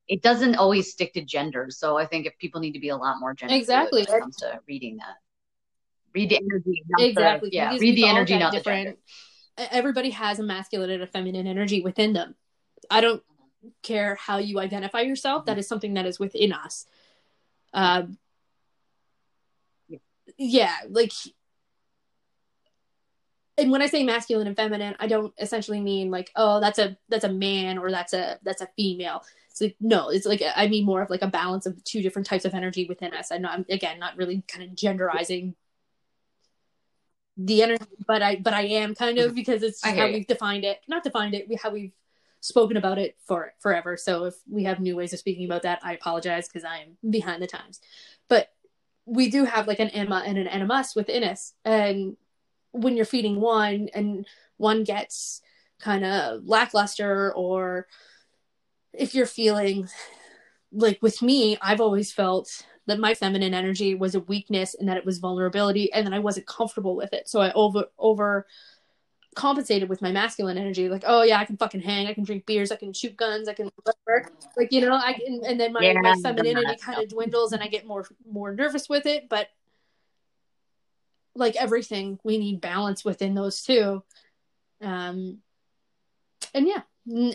S1: it doesn't always stick to gender. So I think if people need to be a lot more gender
S3: Exactly.
S1: when it comes to reading that. Read the energy,
S3: exactly
S1: the, yeah, read the energy, not the
S3: different
S1: gender.
S3: e- everybody has a masculine and a feminine energy within them i don't care how you identify yourself that is something that is within us um
S1: Yeah.
S3: yeah like and when i say masculine and feminine i don't essentially mean like oh that's a that's a man or that's a that's a female it's like no it's like i mean more of like a balance of two different types of energy within us i'm not again not really kind of genderizing the energy but i but i am kind of because it's how
S1: you.
S3: we've defined it not defined it we how we've spoken about it for forever. So if we have new ways of speaking about that i apologize because i am behind the times. But we do have like an anima and an animus within us. And when you're feeding one and one gets kind of lackluster or if you're feeling like with me i've always felt that my feminine energy was a weakness and that it was vulnerability and that i wasn't comfortable with it. So i over over compensated with my masculine energy. Like oh yeah i can fucking hang. I can drink beers. I can shoot guns. I can whatever. Like you know i can and then my,
S1: Yeah,
S3: my femininity kind of dwindles and i get more more nervous with it. But like everything we need balance within those two. Um and yeah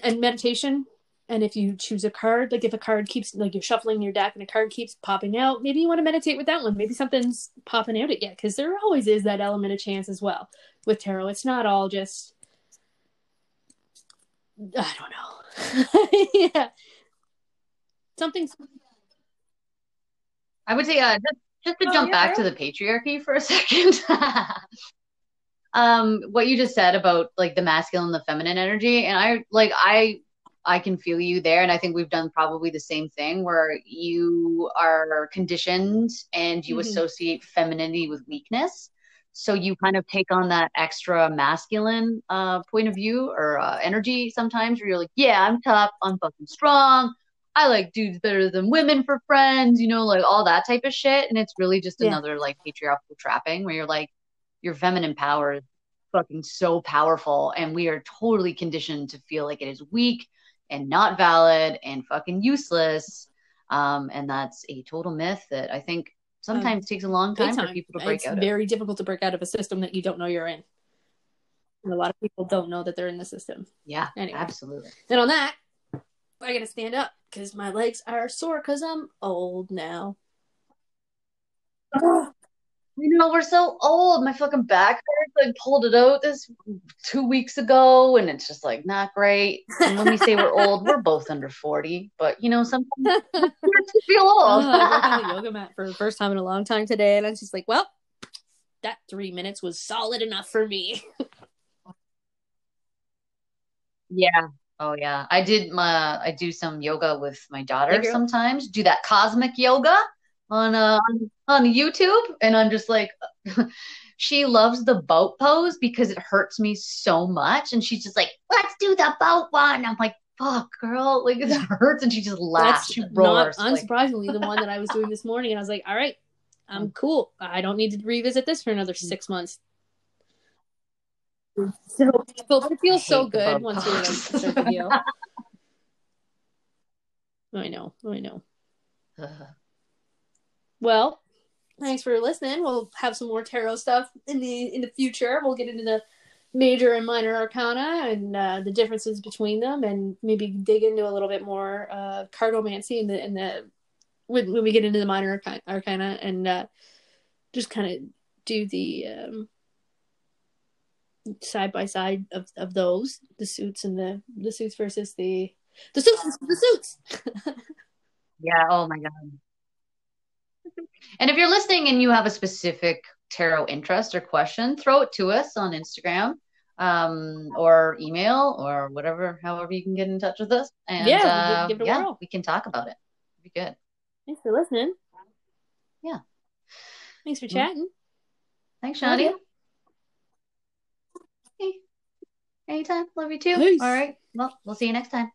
S3: and meditation and if you choose a card like if a card keeps like you're shuffling your deck and a card keeps popping out maybe you want to meditate with that one. Maybe something's popping out at you because there always is that element of chance as well. With tarot it's not all just i don't know. [laughs] Yeah. Something
S1: I would say, uh, just, just to
S3: Oh,
S1: jump
S3: yeah,
S1: back to the patriarchy for a [laughs] second. um, what you just said about like the masculine the feminine energy, and I like I I can feel you there, and I think we've done probably the same thing where you are conditioned and you
S3: Mhm.
S1: associate femininity with weakness. So you kind of take on that extra masculine uh, point of view or uh, energy sometimes, where you're like, "Yeah, I'm tough, I'm fucking strong, I like dudes better than women for friends, you know, like all that type of shit. And it's really just
S3: Yeah.
S1: another like patriarchal trapping where you're like, your feminine power is fucking so powerful. And we are totally conditioned to feel like it is weak and not valid and fucking useless. Um, and that's a total myth that I think sometimes takes a long time,
S3: Big
S1: for people to break
S3: it's
S1: out of.
S3: very difficult to break out of a system that you don't know you're in. And a lot of people don't know that they're in the system.
S1: Yeah,
S3: Anyway.
S1: absolutely.
S3: And on that, I gotta stand up because my legs are sore because I'm old now.
S1: You know, we're so old. My fucking back hurts. I pulled it out this two weeks ago, and it's just like not great. And when we say we're old, we're both under forty. But you know, sometimes we [laughs] feel
S3: Oh,
S1: old.
S3: I worked on the [laughs] yoga mat for the first time in a long time today, and I was just like, well, that three minutes was solid enough for me.
S1: yeah. Oh yeah. I did my. I do some yoga with my daughter sometimes. Do that cosmic yoga on uh on, on YouTube, and I'm just like. [laughs] She loves the boat pose because it hurts me so much, and she's just like, "Let's do the boat one." I'm like, "Fuck, girl, like it [laughs] hurts," and she just laughs.
S3: That's
S1: she
S3: not
S1: roars. like-
S3: unsurprisingly the one that I was doing [laughs] this morning, and I was like, all right, I'm cool. I don't need to revisit this for another six months. So but it feels so good once you're start video. I know, I know.
S1: Ugh.
S3: Well, thanks for listening. We'll have some more tarot stuff in the in the future. We'll get into the major and minor arcana and uh, the differences between them, and maybe dig into a little bit more uh, cartomancy in the in the when, when we get into the minor arcana, arcana and uh, just kind of do the um, side by side of of those the suits and the the suits versus the the suits the suits. [laughs]
S1: Yeah, oh my God. And if you're listening and you have a specific tarot interest or question, throw it to us on Instagram um, or email or whatever, however you can get in touch with us. And
S3: Yeah,
S1: uh,
S3: give- give it a
S1: yeah,
S3: whirl.
S1: we can talk about it. Be good.
S3: Thanks for listening.
S1: Yeah.
S3: Thanks for
S1: Mm.
S3: chatting.
S1: Thanks,
S3: Shandi.
S1: Hey, anytime. Love you too.
S3: Peace.
S1: All right. Well, we'll see you next time.